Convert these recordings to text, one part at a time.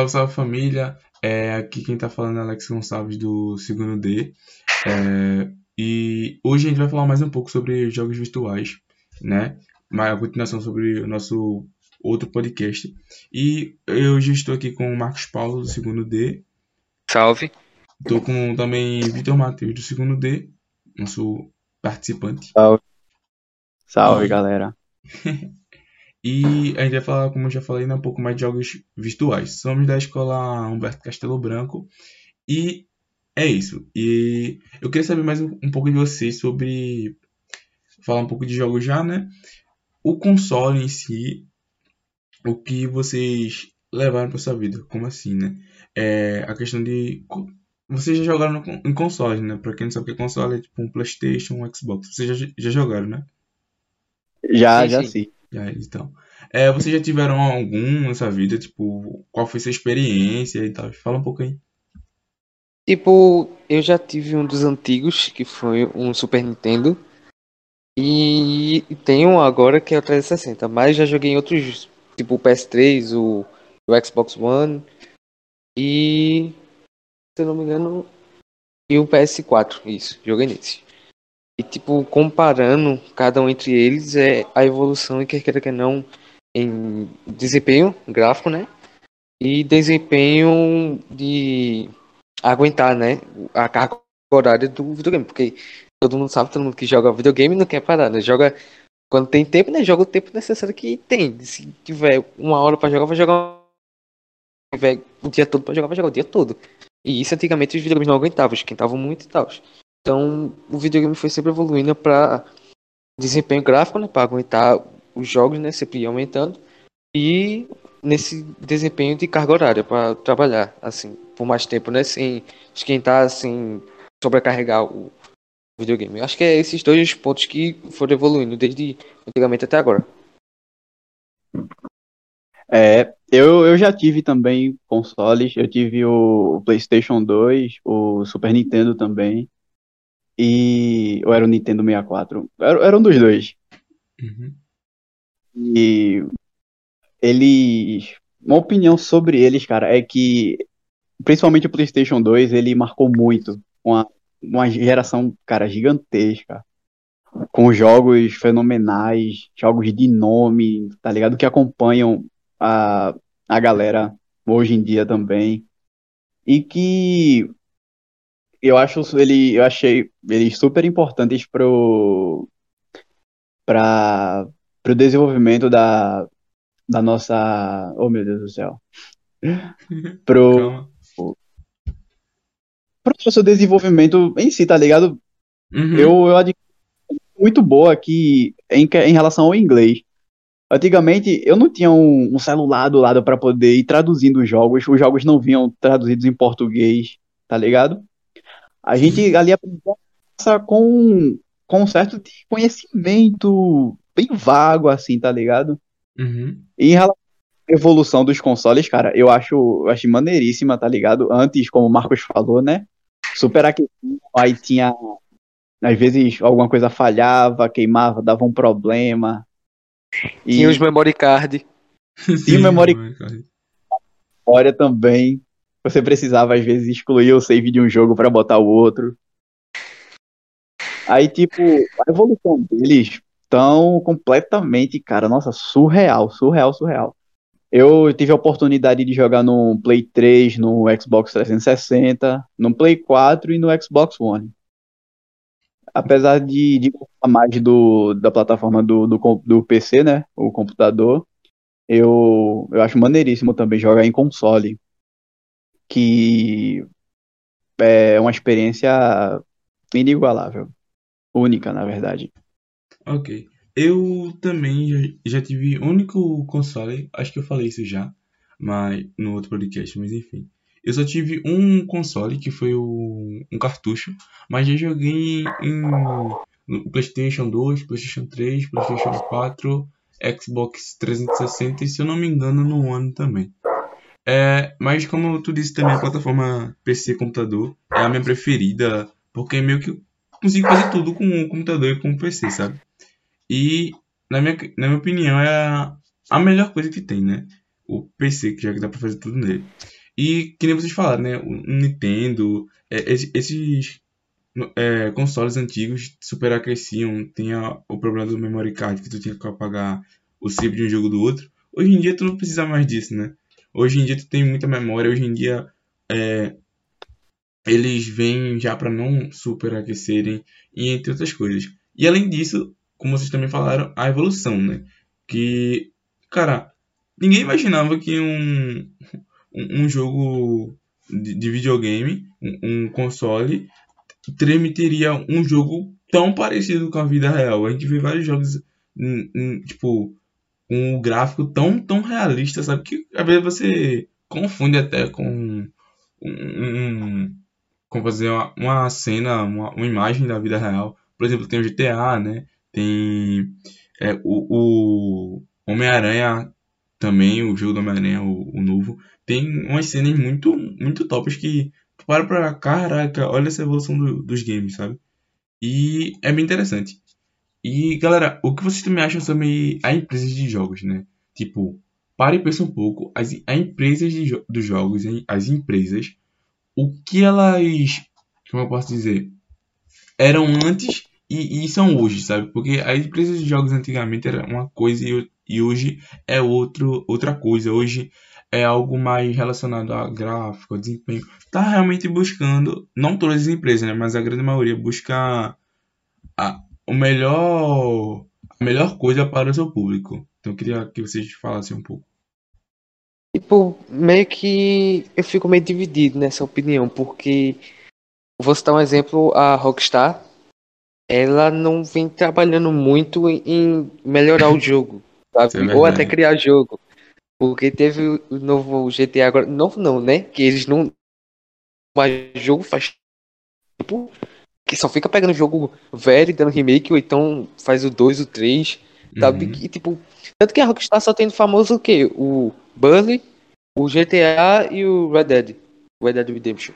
Salve, salve família. É, aqui quem tá falando é Alex Gonçalves do segundo D. É, e hoje a gente vai falar mais um pouco sobre jogos virtuais, né? Uma continuação sobre o nosso outro podcast. E eu hoje estou aqui com o Marcos Paulo do segundo D. Salve. Estou com também Vitor Matheus do segundo D, nosso participante. Salve. Salve, galera. E a gente vai falar, como eu já falei, né, um pouco mais de jogos virtuais. Somos da escola Humberto Castelo Branco e é isso. E eu queria saber mais um, pouco de vocês sobre. Falar um pouco de jogos já, né? O console em si, o que vocês levaram para sua vida, como assim, né? É a questão de. Vocês já jogaram em console, né? Pra quem não sabe o que é console, é tipo um PlayStation, um Xbox. Vocês já, já jogaram, né? Já, Sim, já sim. sim. Já, então. É, vocês já tiveram algum nessa vida? Tipo, qual foi sua experiência e tal? Fala um pouco aí. Tipo, eu já tive um dos antigos, que foi um Super Nintendo. E tenho agora que é o 360, mas já joguei em outros, tipo o PS3, o, o Xbox One e, se eu não me engano, e o PS4, isso, joguei nesse. E tipo, comparando cada um entre eles, é a evolução, e quer queira que não, em desempenho gráfico, né? E desempenho de aguentar, né? A carga horária do videogame, porque todo mundo sabe, todo mundo que joga videogame não quer parar, né? Joga quando tem tempo, né? Joga o tempo necessário que tem. Se tiver uma hora pra jogar, vai jogar. Se tiver o dia todo pra jogar, vai jogar o dia todo. E isso antigamente os videogames não aguentavam, esquentavam muito e tal. Então o videogame foi sempre evoluindo pra desempenho gráfico, né? Pra aguentar os jogos, né? Sempre aumentando. E nesse desempenho de carga horária pra trabalhar, assim, por mais tempo, né? Sem esquentar, sem sobrecarregar o videogame. Eu acho que é esses dois pontos que foram evoluindo desde antigamente até agora. É, eu, eu já tive também consoles, eu tive o PlayStation 2, o Super Nintendo também, e ou era o Nintendo 64, era, era um dos dois. Uhum. E eles, uma opinião sobre eles, cara, é que principalmente o PlayStation 2, ele marcou muito uma, uma geração, cara, gigantesca. Com jogos fenomenais, jogos de nome, tá ligado? Que acompanham a, a galera hoje em dia também. E que eu acho ele, eu achei eles super importantes pro para pro desenvolvimento da da nossa, oh meu Deus do céu. Pro pro nosso desenvolvimento em si, tá ligado? Uhum. Eu, eu adquiri muito boa aqui em, em relação ao inglês. Antigamente eu não tinha um, um celular do lado para poder ir traduzindo os jogos, os jogos não vinham traduzidos em português, tá ligado? A gente ali aprendia com, com um certo de conhecimento bem vago, assim, tá ligado? Uhum. E em relação à evolução dos consoles, cara, eu acho, eu acho maneiríssima, tá ligado? Antes, como o Marcos falou, né? Super aquecido, aí tinha. Às vezes alguma coisa falhava, queimava, dava um problema. E Tinha os memory card. Sim, memory- cara. memória também. Você precisava, às vezes, excluir o save de um jogo pra botar o outro. Aí, tipo, a evolução deles tão completamente, cara, nossa, surreal, surreal, surreal. Eu tive a oportunidade de jogar no Play 3, no Xbox 360, no Play 4 e no Xbox One. Apesar de, de mais do, da plataforma do, do, do PC, né? O computador, eu, eu acho maneiríssimo também jogar em console. Que é uma experiência inigualável. Única, na verdade. Ok. Eu também já, tive único console, acho que eu falei isso já, mas no outro podcast, mas enfim. Eu só tive um console que foi o, um cartucho, mas já joguei em, no PlayStation 2, PlayStation 3, PlayStation 4, Xbox 360 e se eu não me engano no One também. É, mas como tu disse também, a plataforma PC computador é a minha preferida, porque meio que eu consigo fazer tudo com o computador e com o PC, sabe? E, na minha, na minha opinião, é a, a melhor coisa que tem, né? o PC, que já que dá pra fazer tudo nele. E que nem vocês falaram, né? O Nintendo, é, esses é, consoles antigos superaqueciam, tinha o problema do memory card, que tu tinha que apagar o save de um jogo do outro. Hoje em dia tu não precisa mais disso, né? Hoje em dia tu tem muita memória, hoje em dia é, eles vêm já para não superaquecerem e entre outras coisas. E além disso, como vocês também falaram, a evolução, né? Que, cara, ninguém imaginava que um, um, jogo de, de videogame, um, um console, transmitiria um jogo tão parecido com a vida real. A gente vê vários jogos, tipo, com um gráfico tão, tão realista, sabe? Que às vezes você confunde até com um, um como fazer uma, uma cena, uma, uma, imagem da vida real. Por exemplo, tem o GTA, né? Tem é, o, o Homem-Aranha também, o jogo do Homem-Aranha, o, o, novo. Tem umas cenas muito, muito tops que tu para pra caraca, olha essa evolução do, dos games, sabe? E é bem interessante. E galera, o que vocês também acham sobre a empresas de jogos, né? Tipo, pare e pense um pouco. As, as empresas de, dos jogos, as empresas, o que elas, como eu posso dizer, eram antes e, e são hoje, sabe? Porque as empresas de jogos antigamente era uma coisa e, e hoje é outro, outra coisa. Hoje é algo mais relacionado a gráfico, a desempenho. Tá realmente buscando, não todas as empresas, né, mas a grande maioria busca a, o melhor, a melhor coisa para o seu público. Então eu queria que vocês falassem um pouco. Tipo, meio que eu fico meio dividido nessa opinião, porque vou citar um exemplo, a Rockstar, ela não vem trabalhando muito em melhorar o jogo? É Ou até criar jogo. Porque teve o novo GTA agora. Novo não, né? Que eles não. Mas jogo faz tempo que só fica pegando jogo velho, dando remake, ou então faz o 2, o 3, sabe? Uhum. E tipo. Tanto que a Rockstar só tem famoso o quê? O Bully, o GTA e o Red Dead. Red Dead Redemption.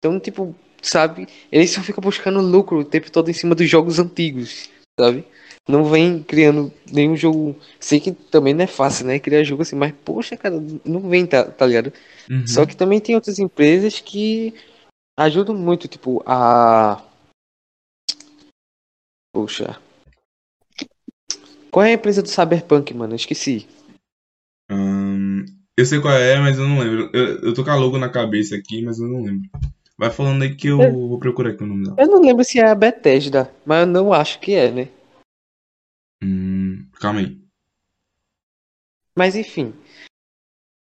Então, tipo, sabe? Eles só ficam buscando lucro o tempo todo em cima dos jogos antigos, sabe? Não vem criando nenhum jogo. Sei que também não é fácil, né? Criar jogo assim, mas poxa, cara, não vem, tá, tá ligado? Uhum. Só que também tem outras empresas que ajudam muito, tipo, a. Poxa. Qual é a empresa do Cyberpunk, mano? Eu esqueci. Hum, eu sei qual é, mas eu não lembro. Eu, eu tô com a logo na cabeça aqui, mas eu não lembro. Vai falando aí que eu, eu vou procurar aqui o nome dela. Eu não lembro se é a Bethesda, mas eu não acho que é, né? Hum, calma aí. Mas enfim.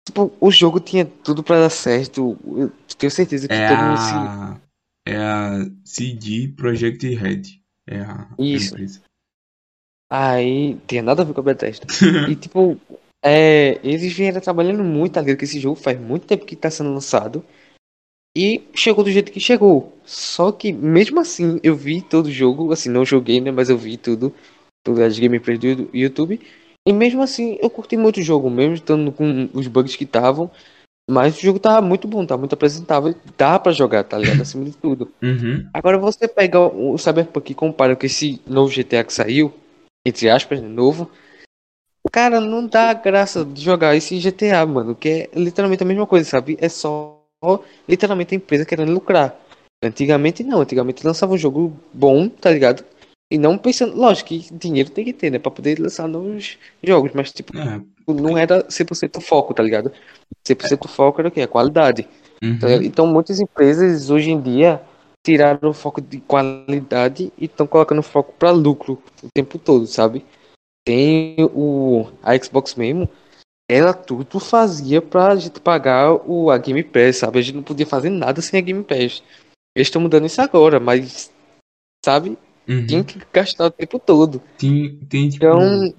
Tipo, o jogo tinha tudo pra dar certo. Eu tenho certeza que é todo mundo se. É a CD Project Red. É a Isso. empresa. Aí, tem nada a ver com a Bethesda. e tipo, é, eles vieram trabalhando muito, tá ligado? Que esse jogo faz muito tempo que tá sendo lançado. E chegou do jeito que chegou. Só que, mesmo assim, eu vi todo o jogo. Assim, não joguei, né? Mas eu vi tudo. Todas as gameplays do YouTube. E mesmo assim, eu curti muito o jogo. Mesmo estando com os bugs que estavam. Mas o jogo tava muito bom, tá muito apresentável. Dá pra jogar, tá ligado? Acima de tudo. Uhum. Agora você pega o Cyberpunk e compara com esse novo GTA que saiu. Entre aspas, né, novo. Cara, não dá graça de jogar esse GTA, mano. Que é literalmente a mesma coisa, sabe? É só literalmente a empresa querendo lucrar. Antigamente não, antigamente lançava um jogo bom, tá ligado? E não pensando, lógico que dinheiro tem que ter, né? Pra poder lançar novos jogos, mas tipo, é. não era 100% foco, tá ligado? 100% é. foco era o quê? A qualidade. Uhum. Tá então muitas empresas hoje em dia tiraram o foco de qualidade e estão colocando foco para lucro o tempo todo, sabe? Tem o a Xbox mesmo, ela tudo fazia pra gente pagar o, a Game Pass, sabe? A gente não podia fazer nada sem a Game Pass. Eles estão mudando isso agora, mas, sabe? Uhum. Tinha que gastar o tempo todo. Tem, tem tipo... Então...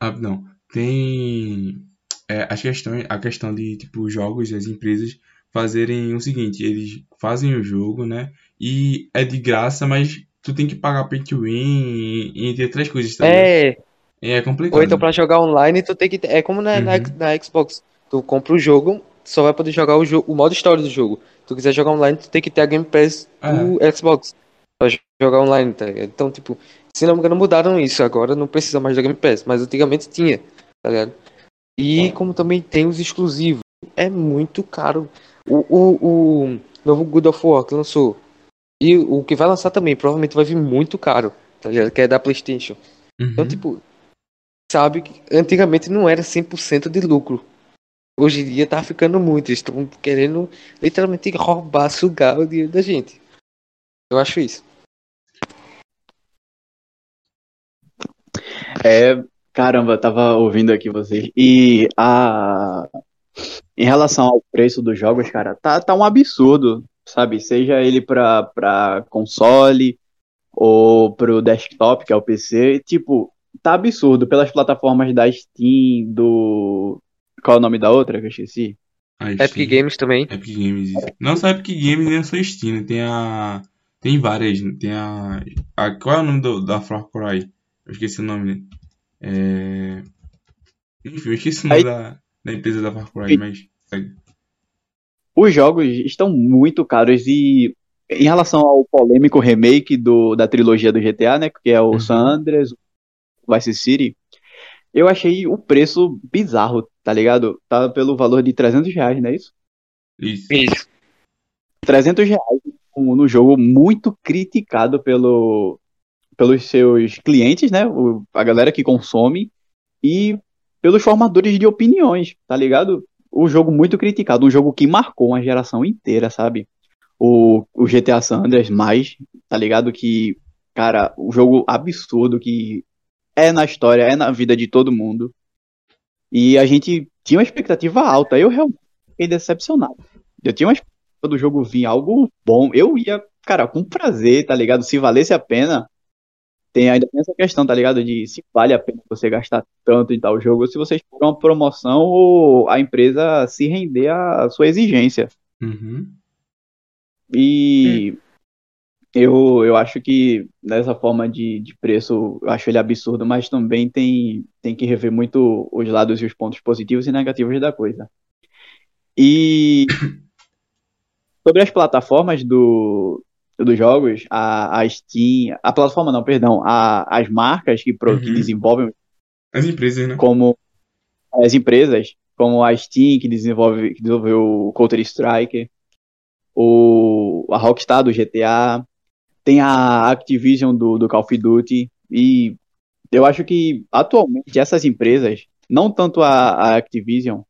Ah, não. Tem... É, a, questão, a questão de, tipo, jogos, as empresas fazerem o seguinte, eles fazem o jogo, né? E é de graça, mas tu tem que pagar pay to win e, entre outras coisas, tá É... É complicado. Ou então pra jogar online tu tem que. É como na, uhum. na, na, Xbox. Tu compra o jogo, só vai poder jogar o jogo, o modo história do jogo. Se tu quiser jogar online, tu tem que ter a Game Pass do é. Xbox. Pra jogar online, tá ligado? Então, tipo, se não me engano, mudaram isso. Agora não precisa mais da Game Pass. Mas antigamente tinha, tá ligado? E como também tem os exclusivos. É muito caro. O, o, o novo God of War que lançou. E o que vai lançar também, provavelmente vai vir muito caro. Tá ligado? Que é da Playstation. Então, Uhum. tipo, sabe que antigamente não era 100% de lucro. Hoje em dia tá ficando muito. Eles estão querendo literalmente roubar, sugar o dinheiro da gente. Eu acho isso. É, caramba, tava ouvindo aqui vocês. E a em relação ao preço dos jogos, cara, tá, tá um absurdo, sabe? Seja ele pra, pra console ou pro desktop, que é o PC, tipo, tá absurdo pelas plataformas da Steam, do qual é o nome da outra que eu esqueci? Epic. Games também. Epic Games. Não só Epic Games, nem só Steam. né? Tem a. Tem várias. Tem a. a qual é o nome do, da Far Cry? Eu esqueci o nome. né? É. Enfim, eu esqueci o nome Aí- da, da empresa da Far Cry, mas. Os jogos estão muito caros e em relação ao polêmico remake do, da trilogia do GTA, né, que é o Uhum. San Andreas, o Vice City, eu achei o preço bizarro, tá ligado? Tá pelo valor de 300 reais, não é isso? Isso. Isso. 300 reais no jogo muito criticado pelo, pelos seus clientes, né, o- a galera que consome e pelos formadores de opiniões, tá ligado? O jogo muito criticado, um jogo que marcou uma geração inteira, sabe? O, o GTA San Andreas mais, tá ligado? Que, cara, um jogo absurdo que é na história, é na vida de todo mundo. E a gente tinha uma expectativa alta. Eu realmente fiquei decepcionado. Eu tinha uma expectativa do jogo vir algo bom. Eu ia, cara, com prazer, tá ligado? Se valesse a pena, tem ainda tem essa questão, tá ligado? De se vale a pena você gastar tanto em tal jogo, se vocês for uma promoção ou a empresa se render à sua exigência. Uhum. E eu, eu acho que nessa forma de, de preço, eu acho ele absurdo, mas também tem, tem que rever muito os lados e os pontos positivos e negativos da coisa. E sobre as plataformas do, dos jogos, a, a Steam, a plataforma não, perdão, a, as marcas que, pro, que Uhum. desenvolvem As empresas, né? como as empresas, como a Steam, que desenvolve, que desenvolveu o Counter-Strike, o, a Rockstar do GTA, tem a Activision do, do Call of Duty, e eu acho que atualmente essas empresas, não tanto a, a Activision,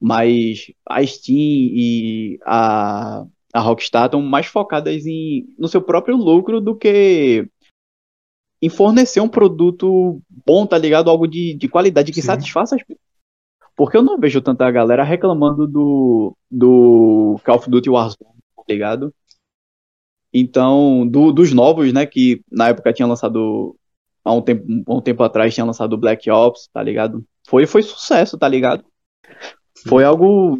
mas a Steam e a, a Rockstar estão mais focadas em, no seu próprio lucro do que em fornecer um produto bom, tá ligado? Algo de, de qualidade que Sim. satisfaça as pessoas. Porque eu não vejo tanta galera reclamando do, do Call of Duty Warzone, tá ligado? Então, do- dos novos, né, que na época tinha lançado, há um tempo, um tempo atrás tinha lançado o Black Ops, tá ligado? Foi, foi sucesso, tá ligado? Foi algo,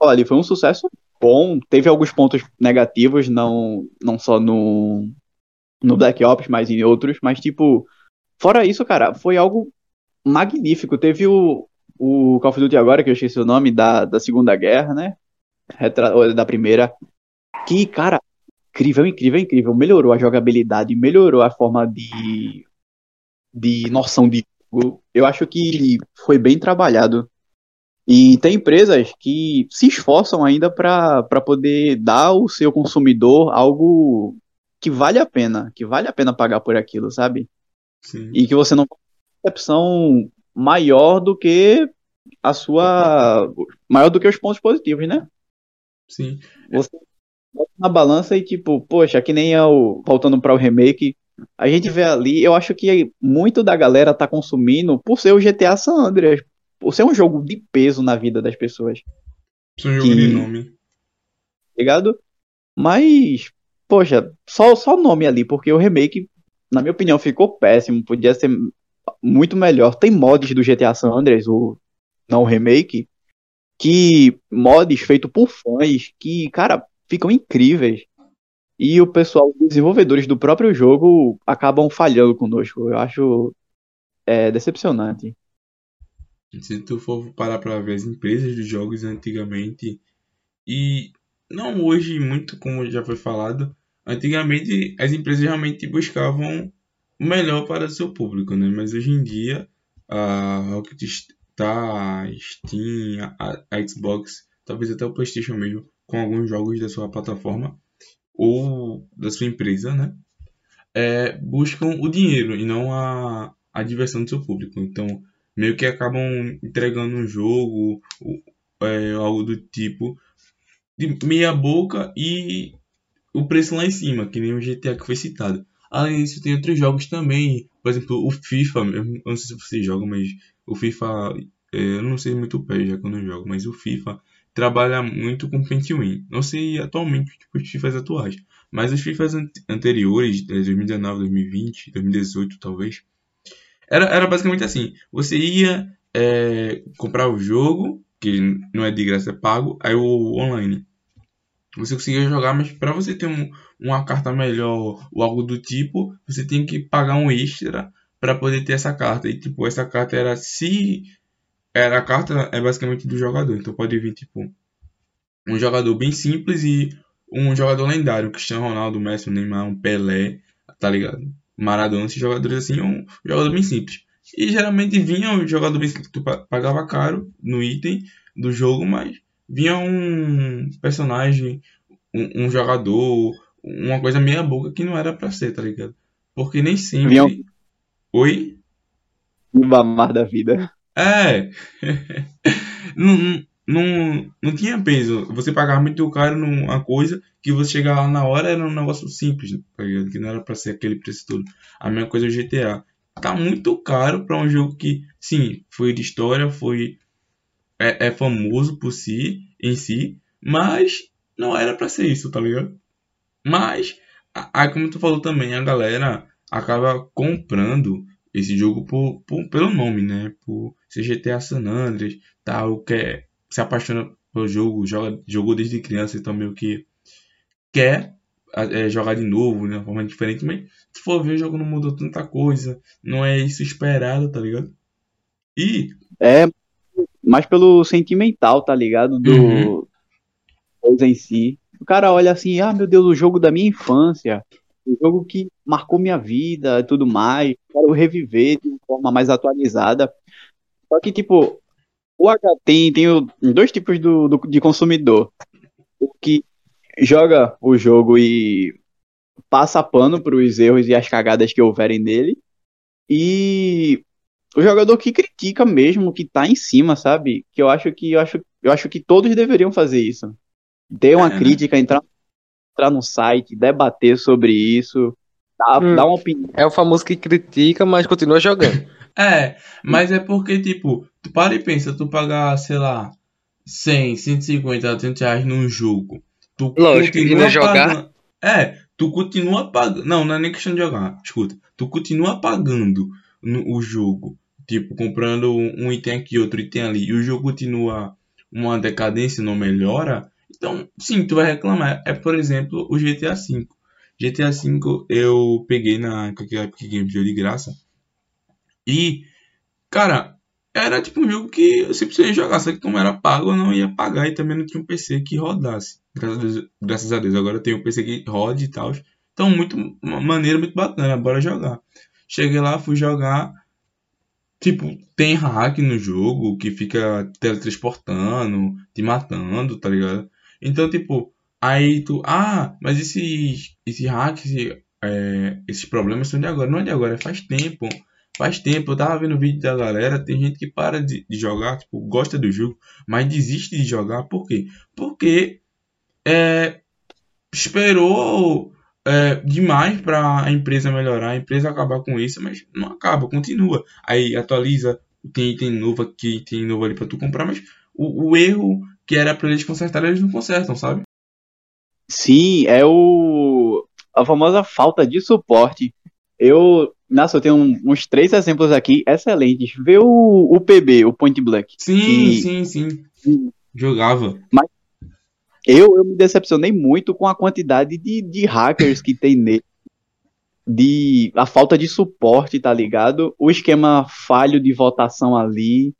olha, foi um sucesso bom, teve alguns pontos negativos, não, não só no, no Black Ops, mas em outros, mas tipo, fora isso, cara, foi algo magnífico. Teve o, o Call of Duty agora, que eu esqueci o nome, da, da Segunda Guerra, né? Retra- da Primeira. Que, cara, incrível, incrível, incrível. Melhorou a jogabilidade, melhorou a forma de, de noção de jogo. Eu acho que foi bem trabalhado. E tem empresas que se esforçam ainda para poder dar ao seu consumidor algo que vale a pena, que vale a pena pagar por aquilo, sabe? Sim. e que você não tem uma percepção maior do que a sua maior do que os pontos positivos, né? Sim. Você bota na balança e tipo, poxa, que nem o voltando para o remake, a gente vê ali, eu acho que muito da galera tá consumindo por ser o GTA San Andreas, por ser um jogo de peso na vida das pessoas, é um jogo de Que- nome. tá ligado? Mas, poxa, só só o nome ali, porque o remake, na minha opinião, ficou péssimo, podia ser muito melhor. Tem mods do GTA San Andreas, o não o remake, que mods feitos por fãs que, cara, ficam incríveis. E o pessoal, os desenvolvedores do próprio jogo acabam falhando conosco. Eu acho é, decepcionante. Se tu for parar pra ver as empresas dos jogos antigamente, e não hoje, muito como já foi falado, antigamente as empresas realmente buscavam o melhor para o seu público, né? Mas hoje em dia a Rocket, tá Steam, a, a Xbox, talvez até o PlayStation mesmo, com alguns jogos da sua plataforma ou da sua empresa, né? É, buscam o dinheiro e não a, a diversão do seu público. Então, meio que acabam entregando um jogo, é, algo do tipo, de meia boca e o preço lá em cima, que nem o GTA que foi citado. Além disso, tem outros jogos também, por exemplo, o FIFA, eu não sei se vocês jogam, mas o FIFA, é, eu não sei muito o já quando eu jogo, mas o FIFA trabalha muito com pay win. Não sei atualmente tipo, os FIFAs atuais, mas os FIFAs an anteriores, 2019, 2020, 2018 talvez, era, era basicamente assim: você ia é, comprar o jogo, que não é de graça, é pago, aí o online. Você conseguia jogar, mas para você ter um, uma carta melhor ou algo do tipo, você tem que pagar um extra para poder ter essa carta. E tipo, essa carta era se era a carta é basicamente do jogador. Então pode vir tipo um jogador bem simples e um jogador lendário, Cristiano Ronaldo, Messi, Neymar, um Pelé, tá ligado? Maradona, esses jogadores assim, um jogador bem simples. E geralmente vinha um jogador bem simples, tu pagava caro no item do jogo, mas vinha um personagem, um, um jogador, uma coisa meia boca que não era pra ser, tá ligado? Porque nem sempre. Vinha um... Oi? Mamar da vida. É. não, não, não tinha peso. Você pagava muito caro numa coisa que você chegava lá na hora era um negócio simples, tá ligado? Que não era pra ser aquele preço todo. A mesma coisa o GTA. Tá muito caro pra um jogo que, sim, foi de história, foi. É, é famoso por si, em si, mas não era pra ser isso, tá ligado? Mas, aí como tu falou também, a galera acaba comprando esse jogo por, por, pelo nome, né? Por ser GTA San Andreas, tal, que se apaixona pelo jogo, joga, jogou desde criança, então meio que quer é, jogar de novo, de uma forma diferente, mas se for ver, o jogo não mudou tanta coisa, não é isso esperado, tá ligado? E. É, mais pelo sentimental, tá ligado? Do. Uhum. Coisa em si. O cara olha assim, ah, meu Deus, o jogo da minha infância um jogo que marcou minha vida e tudo mais, quero reviver de uma forma mais atualizada. Só que, tipo, o H tem, tem dois tipos do, do, de consumidor. O que joga o jogo e passa pano para os erros e as cagadas que houverem nele. E o jogador que critica mesmo, que tá em cima, sabe? Que eu acho que eu acho, eu acho que todos deveriam fazer isso. Ter uma é, né? crítica, entrar entrar no site, debater sobre isso, dar, hum, dar uma opinião. É o famoso que critica, mas continua jogando. É, mas é porque, tipo, tu para e pensa, tu pagar, sei lá, 100, 150, 200 reais num jogo. Tu Lógico, continua jogar. Pagando, é, tu continua pagando. Não, não é nem questão de jogar. Escuta, tu continua pagando no, o jogo. Tipo, comprando um item aqui, outro item ali. E o jogo continua uma decadência, não melhora. Então, sim, tu vai reclamar. É, por exemplo, o GTA V. GTA V eu peguei na Epic Games de graça. E, cara, era tipo um jogo que simplesmente jogar. Só que como era pago, eu não ia pagar. E também não tinha um PC que rodasse. Graças a Deus. Graças a Deus. Agora eu tenho um PC que rode e tal. Então, muito maneira, muito bacana. Bora jogar. Cheguei lá, fui jogar. Tipo, tem hack no jogo que fica teletransportando, te matando, tá ligado? Então, tipo, aí tu, ah, mas esses, esses hacks, é, esses problemas são de agora. Não é de agora, é faz tempo. Faz tempo, eu tava vendo vídeo da galera, tem gente que para de, de, jogar, tipo, gosta do jogo, mas desiste de jogar. Por quê? Porque é, esperou é, demais para a empresa melhorar, a empresa acabar com isso, mas não acaba, continua. Aí atualiza, tem item novo aqui, tem novo ali para tu comprar, mas o, o erro que era para eles consertarem, eles não consertam, sabe? Sim, é o a famosa falta de suporte. Eu, nossa, eu tenho um, uns três exemplos aqui excelentes. Vê o, o PB, o Point Black. Sim, que... sim, sim. Jogava. Mas eu, eu me decepcionei muito com a quantidade de, de hackers que tem nele. De a falta de suporte, tá ligado? O esquema falho de votação ali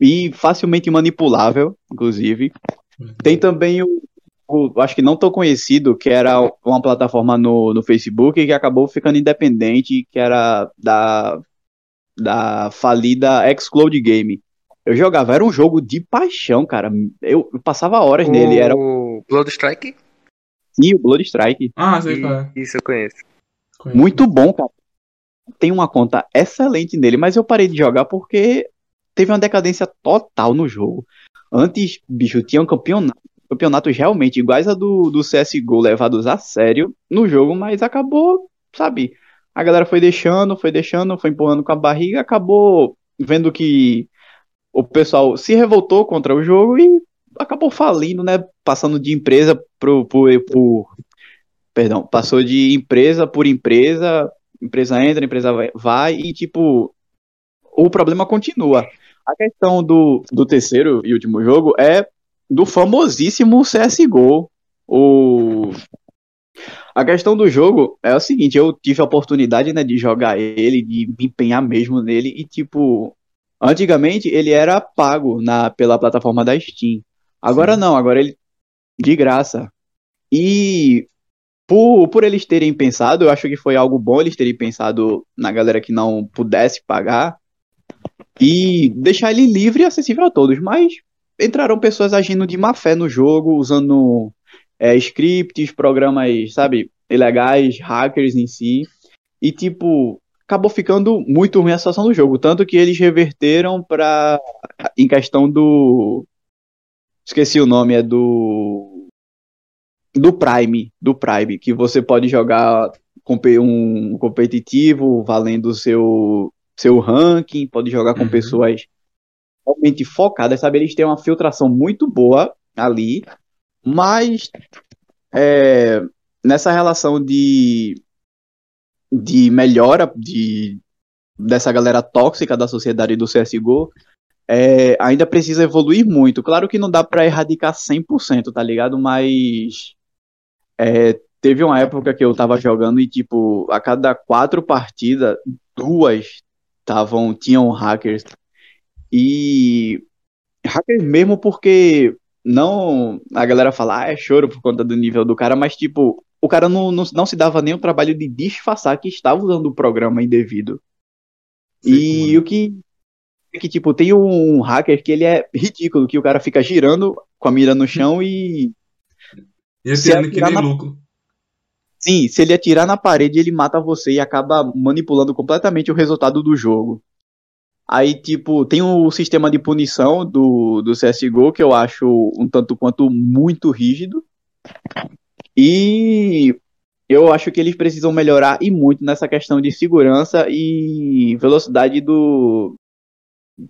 e facilmente manipulável, inclusive. Tem também o, o, acho que não tão conhecido, que era uma plataforma no, no Facebook que acabou ficando independente, que era da, da falida Xcloud Game. Eu jogava, era um jogo de paixão, cara. Eu, eu passava horas nele. Era O Blood Strike? sim, o Blood Strike. Ah, sei qual é. Isso eu conheço. Conheço. Muito bom, cara. Tem uma conta excelente nele, mas eu parei de jogar porque teve uma decadência total no jogo. Antes, bicho, tinha um campeonato, campeonatos realmente iguais a do, do CSGO, levados a sério no jogo, mas acabou, sabe? A galera foi deixando, foi deixando, foi empurrando com a barriga, acabou vendo que o pessoal se revoltou contra o jogo e acabou falindo, né? Passando de empresa pro, por, por perdão, passou de empresa por empresa, empresa entra, empresa vai, vai e tipo o problema continua. A questão do, do terceiro e último jogo é do famosíssimo CSGO. O... A questão do jogo é o seguinte, eu tive a oportunidade, né, de jogar ele, de me empenhar mesmo nele, e tipo, antigamente ele era pago na, pela plataforma da Steam. Agora Sim. não, agora ele de graça. E por, por eles terem pensado, eu acho que foi algo bom eles terem pensado na galera que não pudesse pagar e deixar ele livre e acessível a todos. Mas entraram pessoas agindo de má fé no jogo, usando é, scripts, programas, sabe, ilegais, hackers em si. E tipo, acabou ficando muito ruim a situação do jogo. Tanto que eles reverteram pra. Em questão do. Esqueci o nome, é do. Do Prime. Do Prime, que você pode jogar um competitivo valendo o seu, seu ranking, pode jogar com Uhum. pessoas realmente focadas, sabe? Eles têm uma filtração muito boa ali, mas é, nessa relação de, de melhora de, dessa galera tóxica da sociedade do CSGO, é, ainda precisa evoluir muito. Claro que não dá pra erradicar 100%, tá ligado? Mas é, teve uma época que eu tava jogando e, tipo, a cada quatro partidas, duas tavam, tinham hackers. E hackers mesmo porque não a galera fala, ah, é choro por conta do nível do cara, mas tipo, o cara não, não, não se dava nem o trabalho de disfarçar que estava usando o programa indevido. Sei E é. o que que tipo, tem um hacker que ele é ridículo, que o cara fica girando com a mira no chão e E Se atirando que nem na- louco. sim, se ele atirar na parede, ele mata você e acaba manipulando completamente o resultado do jogo. Aí, tipo, tem o sistema de punição do, do CSGO, que eu acho um tanto quanto muito rígido. E eu acho que eles precisam melhorar e muito nessa questão de segurança e velocidade do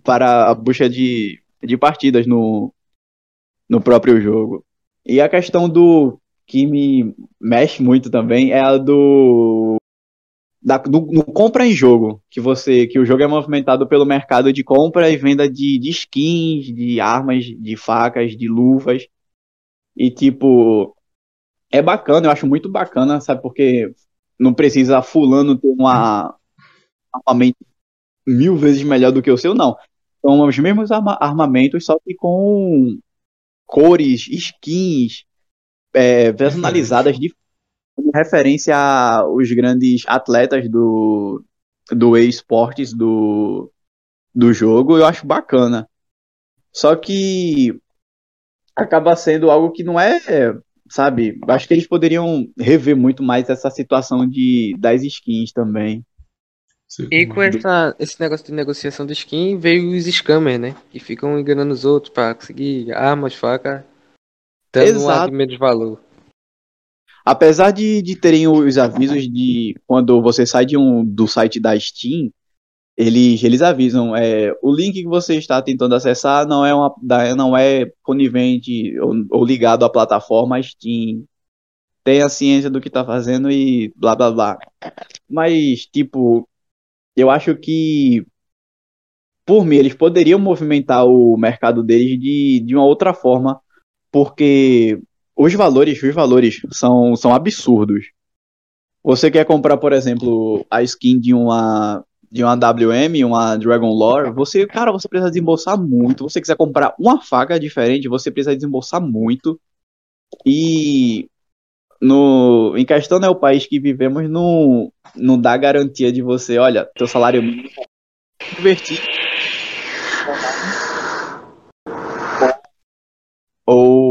para a busca de, de partidas no, no próprio jogo. E a questão do que me mexe muito também é a do da, do, no compra em jogo, que você que o jogo é movimentado pelo mercado de compra e venda de, de skins, de armas, de facas, de luvas. E tipo, é bacana, eu acho muito bacana, sabe? Porque não precisa fulano ter uma armamento mil vezes melhor do que o seu, não. São os mesmos arma- armamentos, só que com cores, skins é, personalizadas de em referência aos grandes atletas do, do esportes do, do jogo, eu acho bacana. Só que acaba sendo algo que não é, sabe? Acho que eles poderiam rever muito mais essa situação de das skins também. E com essa, esse negócio de negociação de skin, veio os scammers, né? Que ficam enganando os outros pra conseguir armas, faca, dando um ar Exato. de menos valor. Apesar de, de terem os avisos de quando você sai de um, do site da Steam, eles, eles avisam, é, o link que você está tentando acessar não é, uma, não é conivente ou, ou ligado à plataforma Steam. Tenha ciência do que está fazendo e blá blá blá. Mas, tipo, eu acho que, por mim, eles poderiam movimentar o mercado deles de, de uma outra forma, porque os valores, os valores são, são absurdos. Você quer comprar, por exemplo, a skin de uma de uma WM, uma Dragon Lore, você, cara, você precisa desembolsar muito. Você quiser comprar uma faca diferente, você precisa desembolsar muito. E no em questão né, o país que vivemos não não dá garantia de você, olha, teu salário é divertir ou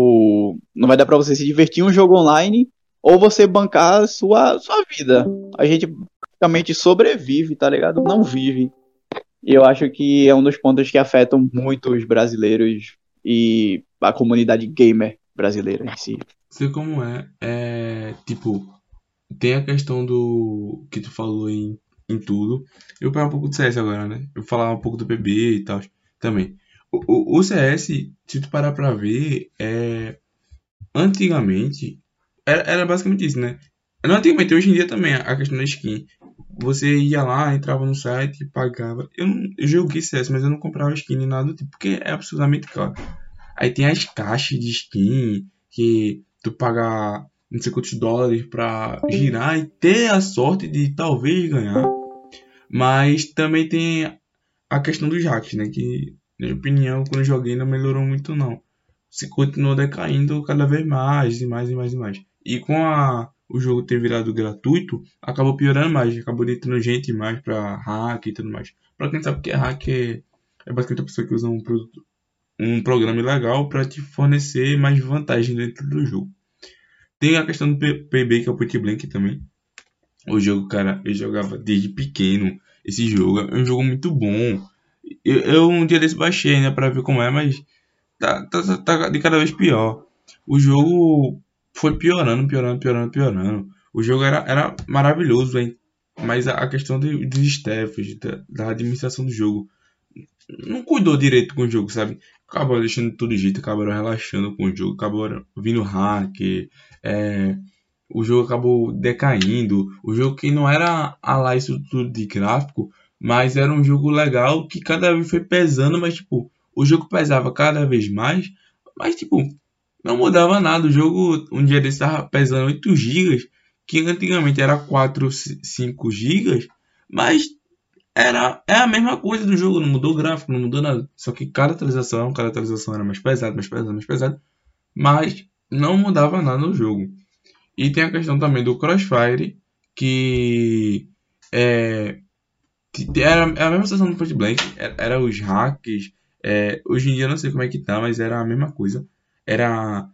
não vai dar pra você se divertir um jogo online ou você bancar sua, sua vida. A gente praticamente sobrevive, tá ligado? Não vive. E eu acho que é um dos pontos que afetam muito os brasileiros e a comunidade gamer brasileira em si. Sei como é. É. Tipo, tem a questão do. que tu falou em, em tudo. Eu vou pegar um pouco do CS agora, né? Eu vou falar um pouco do PB e tal também. O, o, o CS, se tu parar pra ver, é. Antigamente, era, era basicamente isso, né? Não antigamente, hoje em dia também, a questão da skin. Você ia lá, entrava no site, pagava. Eu, não, eu joguei CS, mas eu não comprava skin nem nada do tipo, porque é absolutamente caro. Aí tem as caixas de skin, que tu paga não sei quantos dólares pra girar e ter a sorte de talvez ganhar. Mas também tem a questão dos hacks, né? Que, na minha opinião, quando eu joguei não melhorou muito não. Se continuou decaindo cada vez mais e mais e mais e mais. E com a, o jogo ter virado gratuito, acabou piorando mais. Acabou entrando gente mais pra hack e tudo mais. Pra quem sabe que é hack, é, é basicamente a pessoa que usa um produto, um programa legal para te fornecer mais vantagem dentro do jogo. Tem a questão do PB, que é o Point Blank também. O jogo, cara, eu jogava desde pequeno. Esse jogo é um jogo muito bom. Eu, eu um dia desse baixei, né, pra ver como é, mas tá, tá, tá de cada vez pior. O jogo foi piorando, piorando, piorando, piorando. O jogo era, era maravilhoso, hein? mas a, a questão de, dos staffs, da, da, administração do jogo, não cuidou direito com o jogo, sabe? Acabou deixando tudo jeito, acabaram relaxando com o jogo, acabou vindo hack, é, o jogo acabou decaindo. O jogo que não era a lá isso tudo de gráfico, mas era um jogo legal que cada vez foi pesando, mas tipo, o jogo pesava cada vez mais, mas tipo, não mudava nada. O jogo um dia desse estava pesando 8 GB, que antigamente era 4, 5 GB, mas era é a mesma coisa do jogo, não mudou o gráfico, não mudou nada. Só que cada atualização, cada atualização era mais pesada, mais pesada, mais pesada, mas não mudava nada no jogo. E tem a questão também do Crossfire, que é, era, a mesma situação do Point Blank, era, era os hacks. É, hoje em dia eu não sei como é que tá, mas era a mesma coisa. Era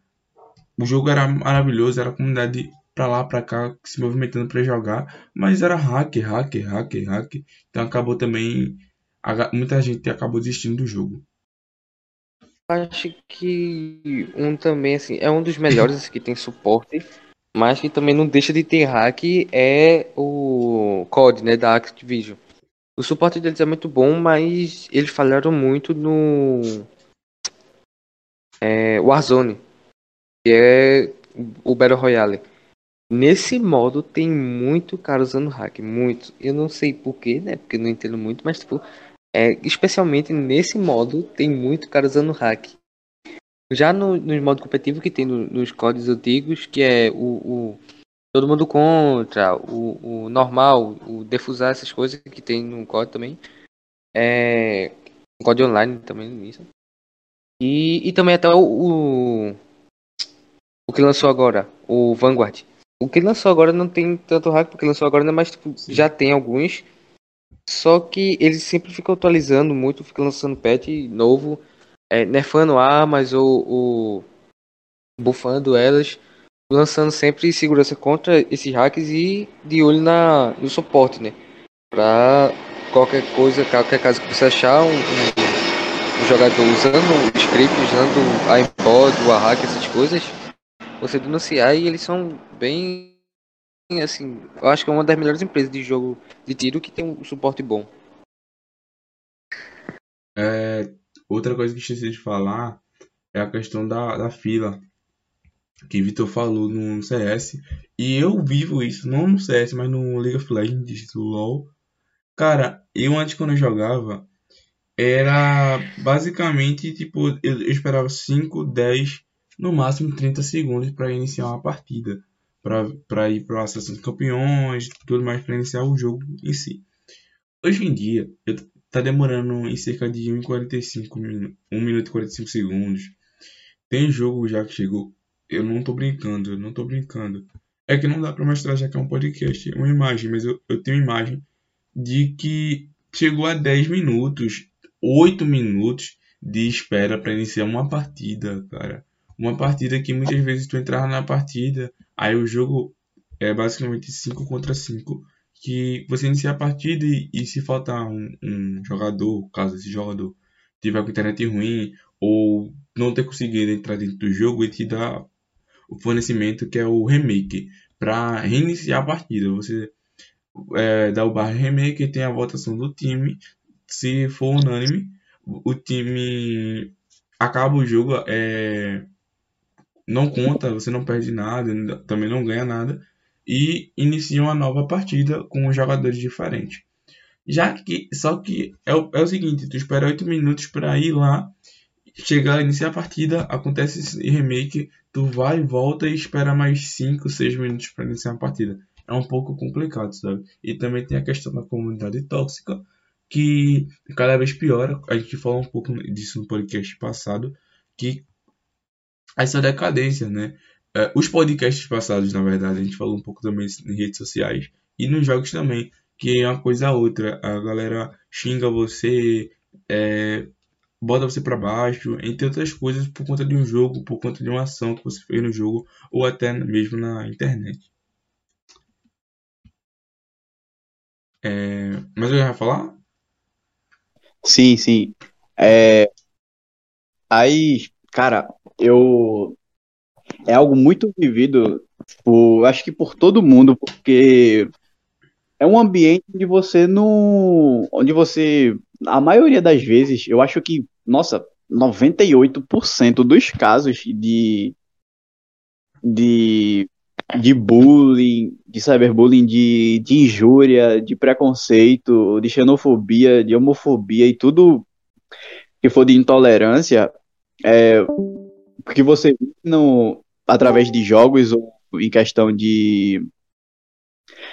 o jogo era maravilhoso, era a comunidade pra lá, pra cá, se movimentando para jogar, mas era hack, hack, hack, hack. Então acabou também. Muita gente acabou desistindo do jogo. Acho que um também, assim, é um dos melhores que tem suporte, mas que também não deixa de ter hack, é o COD, né, da Activision. O suporte deles é muito bom, mas eles falharam muito no é, Warzone, que é o Battle Royale. Nesse modo tem muito cara usando hack, muito. Eu não sei porquê, né? Porque não entendo muito, mas tipo, é, especialmente nesse modo tem muito cara usando hack. Já no, no modo competitivo que tem no, nos códigos antigos, que é o, o todo mundo contra, o, o normal, o defusar essas coisas que tem no código também. É, código online também isso. E, e também até o, o, o que lançou agora, o Vanguard. O que lançou agora não tem tanto hack, porque lançou agora, né, mas tipo, já tem alguns. Só que eles sempre ficam atualizando muito, ficam lançando patch novo, é, nerfando armas ou, ou bufando elas, lançando sempre segurança contra esses hacks e de olho na, no suporte, né? Pra qualquer coisa, qualquer caso que você achar um, um, um jogador usando o script, usando a impod, o hack, essas coisas, você denunciar e eles são bem assim, eu acho que é uma das melhores empresas de jogo de tiro que tem um suporte bom. É, outra coisa que esqueci de falar é a questão da, da fila que Vitor falou no CS e eu vivo isso não no CS mas no League of Legends do LoL cara eu antes quando eu jogava era basicamente tipo eu, eu esperava 5, 10 no máximo 30 segundos para iniciar uma partida, para ir para a sessão de campeões, tudo mais para iniciar o jogo em si. Hoje em dia, está demorando em cerca de 1,45 minutos, 1 minuto e 45 segundos. Tem jogo já que chegou. Eu não tô brincando, eu não tô brincando. É que não dá para mostrar já que é um podcast, uma imagem, mas eu, eu tenho imagem de que chegou a 10 minutos, 8 minutos de espera para iniciar uma partida, cara uma partida que muitas vezes tu entrava na partida, aí o jogo é basicamente 5 contra 5, que você inicia a partida e, e se faltar um, um, jogador, caso esse jogador tiver com internet ruim ou não ter conseguido entrar dentro do jogo, ele te dá o fornecimento que é o remake para reiniciar a partida. Você é, dá o barra remake e tem a votação do time. Se for unânime, o time acaba o jogo, é, não conta, você não perde nada, também não ganha nada e inicia uma nova partida com jogadores diferentes. Já que só que é o, é o seguinte, tu espera 8 minutos para ir lá, chegar, iniciar a partida, acontece esse remake, tu vai, volta e espera mais 5, 6 minutos para iniciar a partida. É um pouco complicado, sabe? E também tem a questão da comunidade tóxica, que cada vez piora. A gente falou um pouco disso no podcast passado, que essa decadência, né? É, os podcasts passados, na verdade, a gente falou um pouco também em redes sociais e nos jogos também, que é uma coisa a outra. A galera xinga você, é, bota você para baixo, entre outras coisas, por conta de um jogo, por conta de uma ação que você fez no jogo ou até mesmo na internet. É, mas eu ia falar? Sim, sim. É, aí, cara, eu é algo muito vivido, por, acho que por todo mundo, porque é um ambiente onde você não. onde você. A maioria das vezes, eu acho que, nossa, 98% dos casos de. de. de bullying, de cyberbullying, de, de injúria, de preconceito, de xenofobia, de homofobia e tudo que for de intolerância, é, que você no, através de jogos ou em questão de,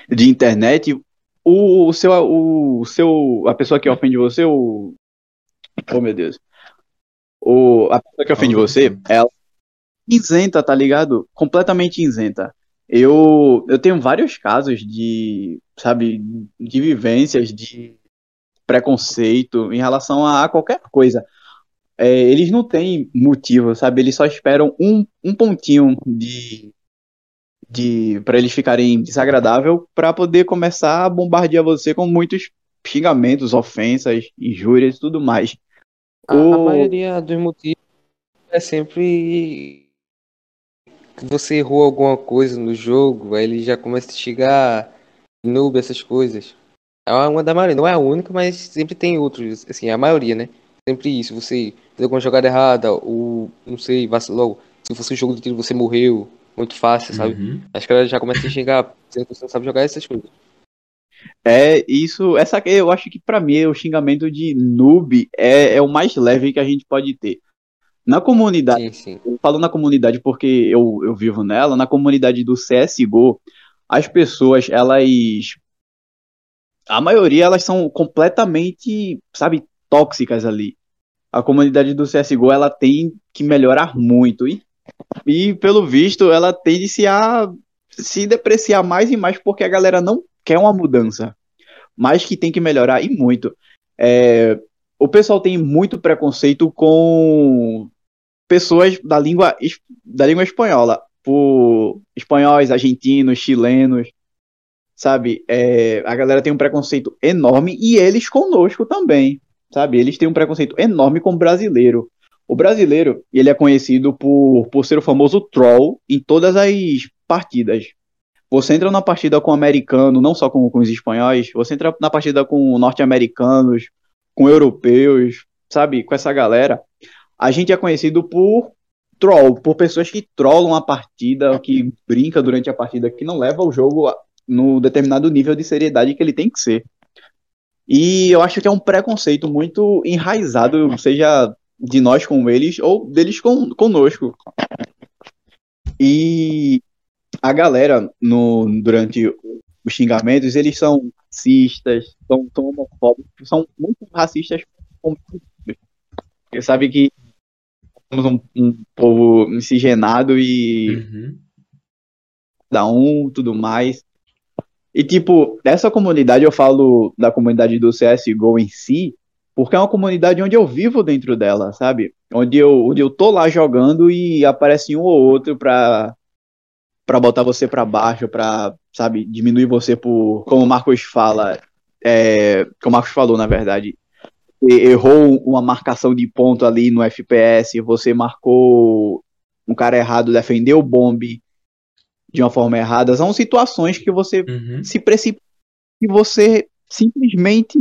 de internet, o, o, seu, o seu, a pessoa que ofende você, o, oh meu Deus, o, a pessoa que ofende você, ela é isenta, tá ligado? Completamente isenta. Eu, eu tenho vários casos de, sabe, de vivências, de preconceito em relação a qualquer coisa é, eles não têm motivo, sabe? Eles só esperam um, um pontinho de, de para eles ficarem desagradável para poder começar a bombardear você com muitos xingamentos, ofensas, injúrias e tudo mais. A, o... a maioria dos motivos é sempre que você errou alguma coisa no jogo, aí ele já começa a xingar noob, essas coisas. É uma da maioria, não é a única, mas sempre tem outros, assim, a maioria, né? sempre isso, você fez alguma jogada errada, ou não sei, vacilou. Se fosse um jogo de tiro, você morreu muito fácil, sabe? Uhum. Acho que ela já começa a que você não sabe jogar essas coisas. É, isso, essa eu acho que para mim o xingamento de noob é, é o mais leve que a gente pode ter. Na comunidade, sim, sim. eu falo na comunidade porque eu, eu vivo nela, na comunidade do CSGO, as pessoas, elas. A maioria, elas são completamente, sabe, tóxicas ali. A comunidade do CSGO ela tem que melhorar muito e, e pelo visto ela tende-se a se depreciar mais e mais porque a galera não quer uma mudança, mas que tem que melhorar e muito. É, o pessoal tem muito preconceito com pessoas da língua da língua espanhola, por espanhóis, argentinos, chilenos, sabe? É, a galera tem um preconceito enorme e eles conosco também sabe? Eles têm um preconceito enorme com o brasileiro. O brasileiro, ele é conhecido por, por ser o famoso troll em todas as partidas. Você entra na partida com o americano, não só com, com os espanhóis, você entra na partida com norte-americanos, com europeus, sabe? Com essa galera. A gente é conhecido por troll, por pessoas que trollam a partida, que brinca durante a partida, que não leva o jogo no determinado nível de seriedade que ele tem que ser. E eu acho que é um preconceito muito enraizado, seja de nós com eles ou deles com, conosco. E a galera, no, durante os xingamentos, eles são racistas, são, são homofóbicos, são muito racistas. Você sabe que somos um, um povo miscigenado e uhum. cada um, tudo mais. E, tipo, essa comunidade, eu falo da comunidade do CSGO em si, Porque é uma comunidade onde eu vivo dentro dela, sabe? Onde eu, onde eu tô lá jogando e aparece um ou outro pra, pra botar você pra baixo, pra, sabe, diminuir você por, como o Marcos fala, é, como o Marcos falou, na verdade, errou uma marcação de ponto ali no FPS, você marcou um cara errado, defendeu o bombe de uma forma errada, são situações que você Uhum. se precipita e você simplesmente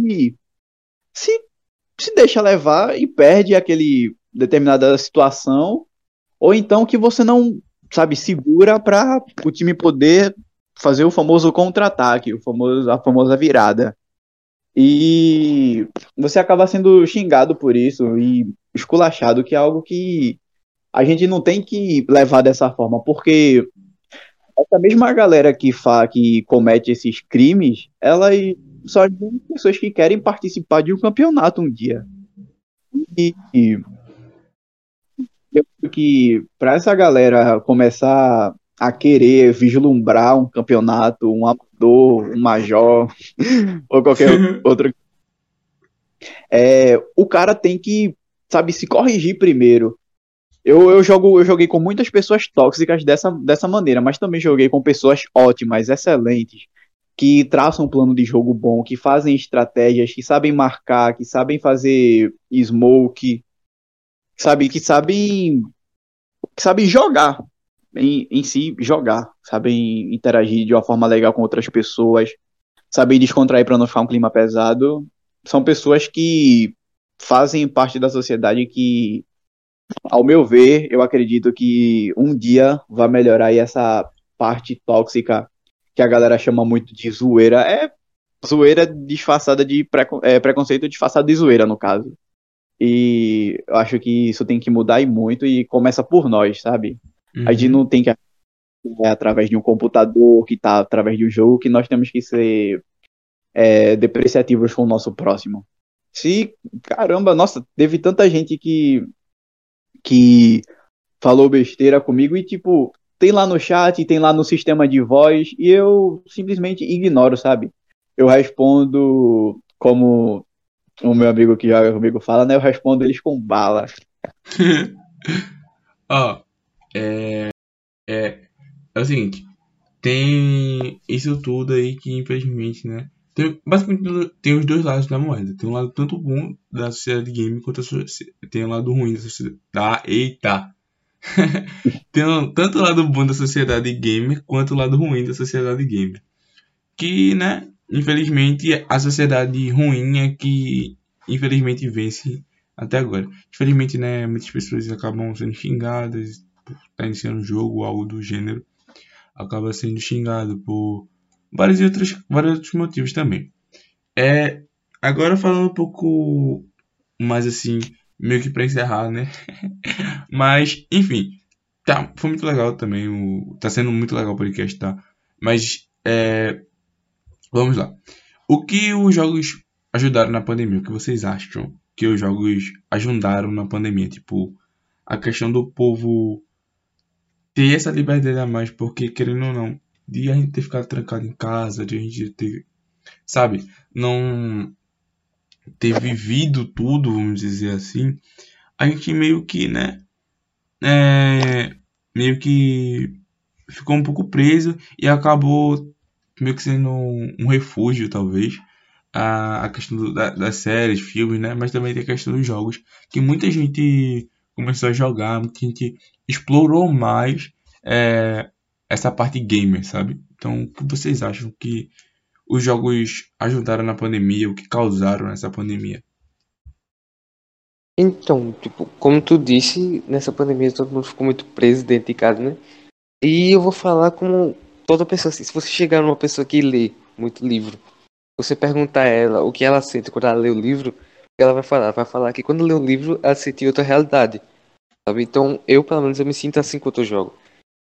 se, se deixa levar e perde aquele determinada situação, ou então que você não, sabe, segura para o time poder fazer o famoso contra-ataque, o famoso, a famosa virada. E você acaba sendo xingado por isso e esculachado, que é algo que a gente não tem que levar dessa forma, porque essa mesma galera que, fa que comete esses crimes, elas são as pessoas que querem participar de um campeonato um dia. E, e eu acho que para essa galera começar a querer vislumbrar um campeonato, um amador, um major, ou qualquer outro, é, o cara tem que, sabe, se corrigir primeiro. Eu, eu, jogo, eu joguei com muitas pessoas tóxicas dessa, dessa maneira, mas também joguei com pessoas ótimas, excelentes, que traçam um plano de jogo bom, que fazem estratégias, que sabem marcar, que sabem fazer smoke, sabe, que sabem, que sabem jogar em, em si, jogar, sabem interagir de uma forma legal com outras pessoas, sabem descontrair para não ficar um clima pesado. São pessoas que fazem parte da sociedade que ao meu ver, eu acredito que um dia vai melhorar essa parte tóxica que a galera chama muito de zoeira. É zoeira disfarçada de precon é, preconceito disfarçado de zoeira, no caso. E eu acho que isso tem que mudar e muito e começa por nós, sabe? Uhum. A gente não tem que é através de um computador, que tá através de um jogo, que nós temos que ser é, depreciativos com o nosso próximo. Se, caramba, nossa, teve tanta gente que que falou besteira comigo e, tipo, tem lá no chat, tem lá no sistema de voz e eu simplesmente ignoro, sabe? Eu respondo como o meu amigo que joga comigo fala, né? Eu respondo eles com bala. Ó, é, é, é o seguinte, tem isso tudo aí que infelizmente, né? Tem, basicamente tem os dois lados da moeda. Tem um lado tanto bom da sociedade game quanto a, tem o um lado ruim da sociedade. Ah, eita! tem tanto o lado bom da sociedade gamer quanto o lado ruim da sociedade gamer. Que, né? Infelizmente, a sociedade ruim é que infelizmente vence até agora. Infelizmente, né? Muitas pessoas acabam sendo xingadas por estar iniciando um jogo ou algo do gênero. Acaba sendo xingado por vários outros, vários outros motivos também. É, agora falando um pouco mais assim, meio que para encerrar, né? Mas, enfim, tá, foi muito legal também. O, tá sendo muito legal o podcast, tá? Mas, é, vamos lá. O que os jogos ajudaram na pandemia? O que vocês acham que os jogos ajudaram na pandemia? Tipo, a questão do povo ter essa liberdade a mais, porque querendo ou não, de a gente ter ficado trancado em casa, de a gente ter, sabe, não ter vivido tudo, vamos dizer assim, a gente meio que, né, é, meio que ficou um pouco preso e acabou meio que sendo um, refúgio, talvez, a, a questão do, da, das séries, filmes, né, mas também tem a questão dos jogos, que muita gente começou a jogar, muita gente explorou mais é, essa parte gamer, sabe? Então, o que vocês acham que os jogos ajudaram na pandemia, o que causaram nessa pandemia? Então, tipo, como tu disse, nessa pandemia todo mundo ficou muito preso dentro de casa, né? E eu vou falar como toda pessoa, assim, se você chegar numa pessoa que lê muito livro, você perguntar a ela o que ela sente quando ela lê o livro, ela vai falar, vai falar que quando lê o livro ela sente outra realidade, sabe? Então, eu pelo menos eu me sinto assim quando eu jogo.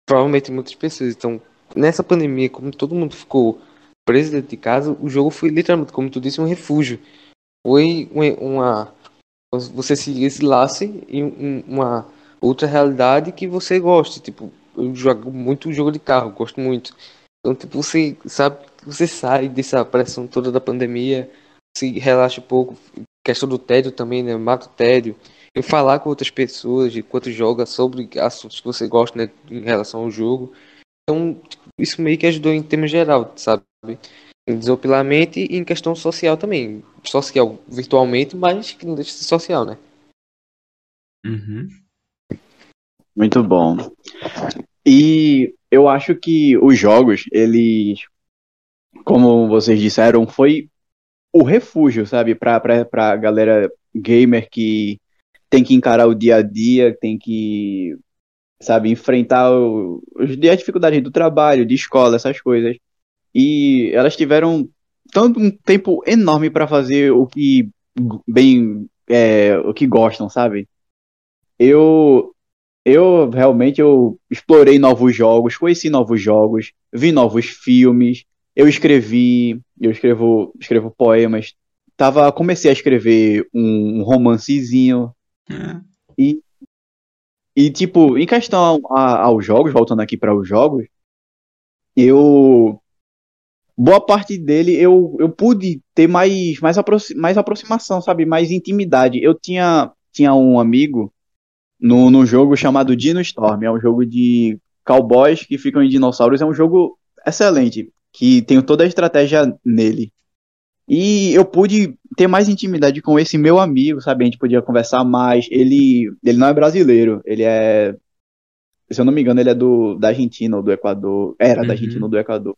Provavelmente muitas pessoas, então, nessa pandemia, como todo mundo ficou preso dentro de casa, o jogo foi literalmente, como tu disse, um refúgio. Foi uma você se exilasse em uma outra realidade que você gosta. Tipo, eu jogo muito jogo de carro, gosto muito. Então, tipo, você sabe, você sai dessa pressão toda da pandemia, se relaxa um pouco, questão do tédio também, né? Mata o tédio. E falar com outras pessoas enquanto joga sobre assuntos que você gosta, né? Em relação ao jogo. Então, isso meio que ajudou em termos geral, sabe? Em desopilamento e em questão social também. Social virtualmente, mas que não deixa de ser social, né? Uhum. Muito bom. E eu acho que os jogos, eles, como vocês disseram, foi o refúgio, sabe, pra, pra, pra galera gamer que tem que encarar o dia a dia, tem que, sabe, enfrentar o, as dificuldades do trabalho, de escola, essas coisas. E elas tiveram tanto um tempo enorme para fazer o que bem é, o que gostam, sabe? Eu eu realmente eu explorei novos jogos, conheci novos jogos, vi novos filmes, eu escrevi, eu escrevo, escrevo poemas, tava, comecei a escrever um, um romancezinho É. e e tipo, em questão a- aos jogos, voltando aqui para os jogos, eu boa parte dele eu, eu pude ter mais mais, mais aproximação, sabe, mais intimidade. Eu tinha tinha um amigo no, no jogo chamado Dino Storm. É um jogo de cowboys que ficam em dinossauros. É um jogo excelente, que tem toda a estratégia nele. E eu pude ter mais intimidade com esse meu amigo, sabe? A gente podia conversar mais. Ele, ele não é brasileiro, ele é. Se eu não me engano, ele é do, da Argentina ou do Equador. Era da Uhum. Argentina ou do Equador.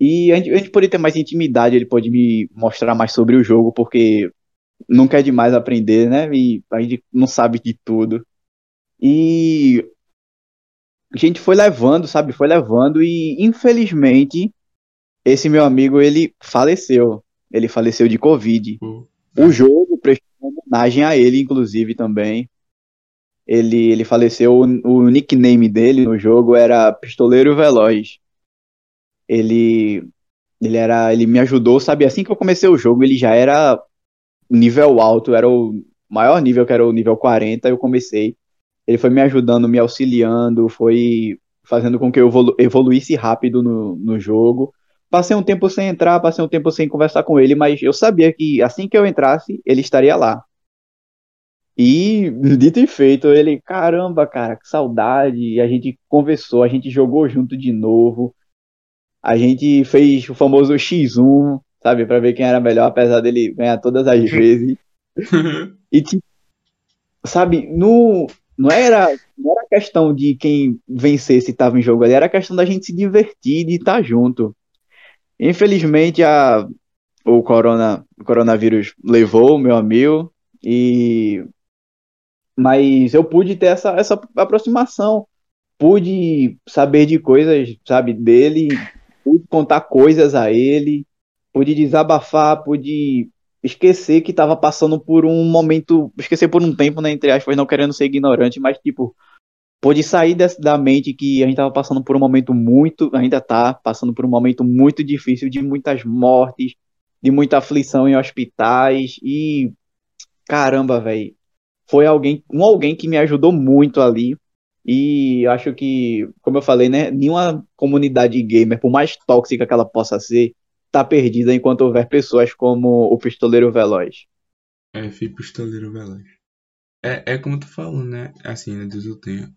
E a gente, a gente podia ter mais intimidade, ele pode me mostrar mais sobre o jogo, porque nunca é demais aprender, né? E a gente não sabe de tudo. E a gente foi levando, sabe? Foi levando e infelizmente esse meu amigo ele faleceu. Ele faleceu de Covid. O jogo prestou homenagem a ele, inclusive, também. Ele, ele faleceu, o, o nickname dele no jogo era Pistoleiro Veloz. Ele, ele era, ele me ajudou, sabe? Assim que eu comecei o jogo, ele já era nível alto, era o maior nível, que era o nível 40, eu comecei. Ele foi me ajudando, me auxiliando, foi fazendo com que eu evolu- evoluísse rápido no, no jogo. Passei um tempo sem entrar, passei um tempo sem conversar com ele, mas eu sabia que assim que eu entrasse, ele estaria lá. E, dito e feito, ele, caramba, cara, que saudade. E a gente conversou, a gente jogou junto de novo. A gente fez o famoso X1, sabe, pra ver quem era melhor, apesar dele ganhar todas as vezes. E, tipo, sabe, no, não era, não era questão de quem vencesse estava em jogo ali, era questão da gente se divertir, de estar junto. Infelizmente, a, o, corona, o coronavírus levou o meu amigo, e, mas eu pude ter essa, essa aproximação, pude saber de coisas, sabe, dele, pude contar coisas a ele, pude desabafar, pude esquecer que tava passando por um momento, esquecer por um tempo, né, entre aspas, não querendo ser ignorante, mas tipo, pôde sair da mente que a gente tava passando por um momento muito, ainda tá passando por um momento muito difícil de muitas mortes, de muita aflição em hospitais e caramba, velho, foi alguém, um alguém que me ajudou muito ali. E acho que, como eu falei, né, nenhuma comunidade gamer, por mais tóxica que ela possa ser, tá perdida enquanto houver pessoas como o Pistoleiro Veloz. É, fui pistoleiro veloz. É, é como tu falou, né? Assim, né? Deus eu tenha.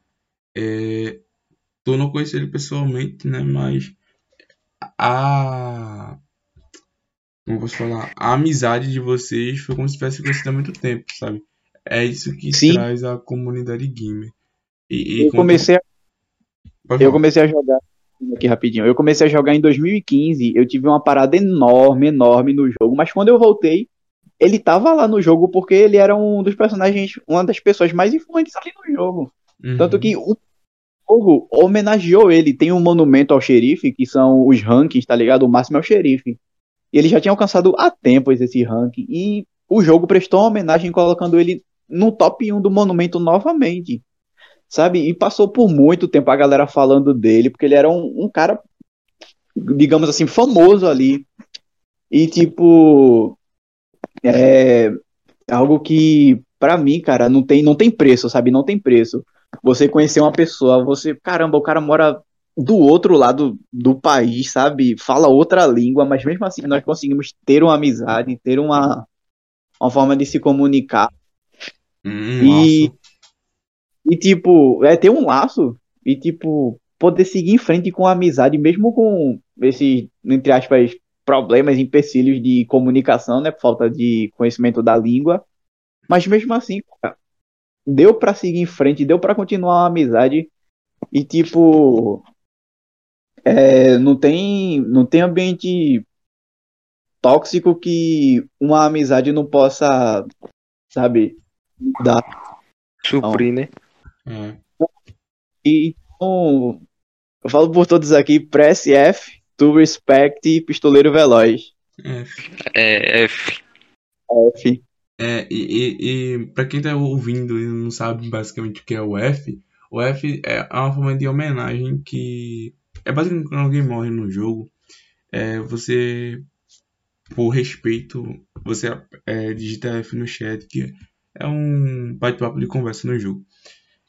É, tu não conheci ele pessoalmente, né? Mas a. Como posso falar? A amizade de vocês foi como se tivesse conhecido há muito tempo, sabe? É isso que Sim. traz a comunidade gamer. E, e Eu comecei, a, eu comecei a jogar aqui rapidinho. Eu comecei a jogar em 2015. Eu tive uma parada enorme, enorme no jogo. Mas quando eu voltei, ele tava lá no jogo porque ele era um dos personagens, uma das pessoas mais influentes ali no jogo. Uhum. Tanto que o jogo homenageou ele. Tem um monumento ao xerife, que são os rankings, tá ligado? O máximo é o xerife. E ele já tinha alcançado há tempos esse ranking. E o jogo prestou homenagem colocando ele no top 1 do monumento novamente. Sabe? E passou por muito tempo a galera falando dele, porque ele era um, um cara, digamos assim, famoso ali. E tipo. É algo que, pra mim, cara, não tem, não tem preço, sabe? Não tem preço. Você conhecer uma pessoa, você, caramba, o cara mora do outro lado do país, sabe? Fala outra língua, mas mesmo assim nós conseguimos ter uma amizade, ter uma uma forma de se comunicar. Um E-. E, tipo, é ter um laço e, tipo, poder seguir em frente com a amizade, mesmo com esses, entre aspas, problemas, empecilhos de comunicação, né? Por falta de conhecimento da língua. Mas mesmo assim, cara, deu pra seguir em frente, deu pra continuar a amizade. E, tipo, é, não tem, não tem ambiente tóxico que uma amizade não possa, sabe, dar. Suprir, né? É. E, Então, eu falo por todos aqui, press F, to respect pistoleiro veloz. É, É, F. F. É, e, e, e pra quem tá ouvindo e não sabe basicamente o que é o F, o F é uma forma de homenagem que é basicamente quando alguém morre no jogo, é, você, por respeito, você é, digita F no chat, que é um bate-papo de conversa no jogo.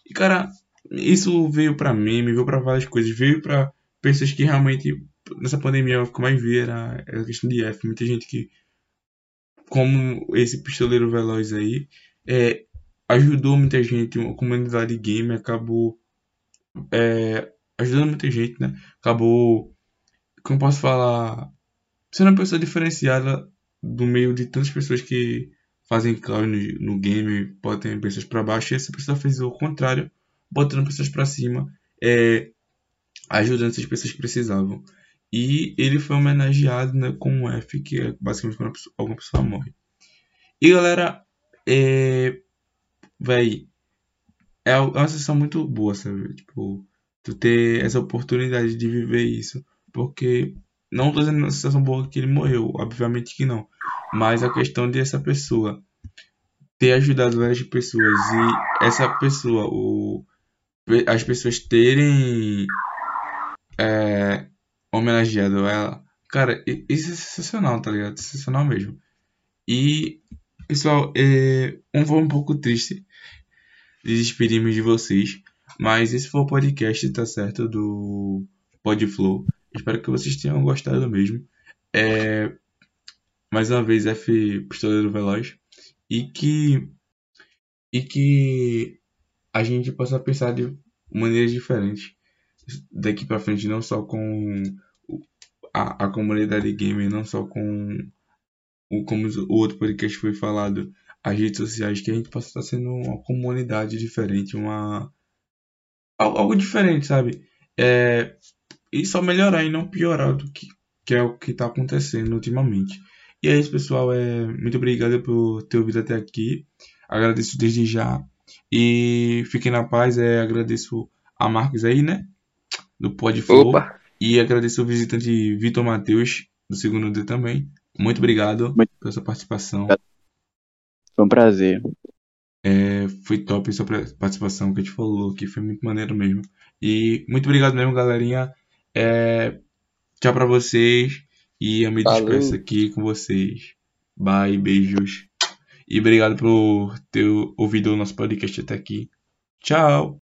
E cara, isso veio pra meme, veio pra várias coisas, veio pra pessoas que realmente, nessa pandemia, o que mais vi era a questão de F. Muita gente que como esse pistoleiro veloz aí, é, ajudou muita gente, a comunidade game acabou é, ajudando muita gente, né? Acabou, como posso falar, sendo uma pessoa diferenciada do meio de tantas pessoas que fazem clown no, no game, botam pessoas pra baixo, e essa pessoa fez o contrário, botando pessoas pra cima, é, ajudando essas pessoas que precisavam. E ele foi homenageado né, com um F, que é basicamente quando pessoa- alguma pessoa morre. E galera, é. Véi, é uma sensação muito boa, sabe? Tipo, tu ter essa oportunidade de viver isso. Porque, não tô dizendo uma sensação boa que ele morreu, obviamente que não. Mas a questão de essa pessoa ter ajudado várias pessoas e essa pessoa, o, as pessoas terem é, homenageado ela. Cara, isso é sensacional, tá ligado? Sensacional mesmo. E, pessoal, é, um foi um pouco triste de de vocês. Mas esse foi o podcast, tá certo? Do Podflow. Espero que vocês tenham gostado mesmo. É, mais uma vez, F Pistoleiro Veloz. E que, e que a gente possa pensar de maneiras diferentes daqui pra frente, não só com a, a comunidade gamer, não só com o, como o outro podcast foi falado, as redes sociais, que a gente possa estar sendo uma comunidade diferente, uma al- algo diferente, sabe? É, e só melhorar e não piorar do que, que é o que está acontecendo ultimamente. E é isso, pessoal. É, muito obrigado por ter ouvido até aqui. Agradeço desde já. E fiquem na paz. É, agradeço a Marcos aí, né? Do Podflow. Opa. E agradeço o visitante Vitor Matheus, do segundo D também. Muito obrigado Muito- pela sua participação. Foi um prazer. É, foi top a sua participação que a gente falou, que foi muito maneiro mesmo. E muito obrigado mesmo, galerinha. É, tchau pra vocês. E eu me Valeu. despeço aqui com vocês. Bye, beijos. E obrigado por ter ouvido o nosso podcast até aqui. Tchau!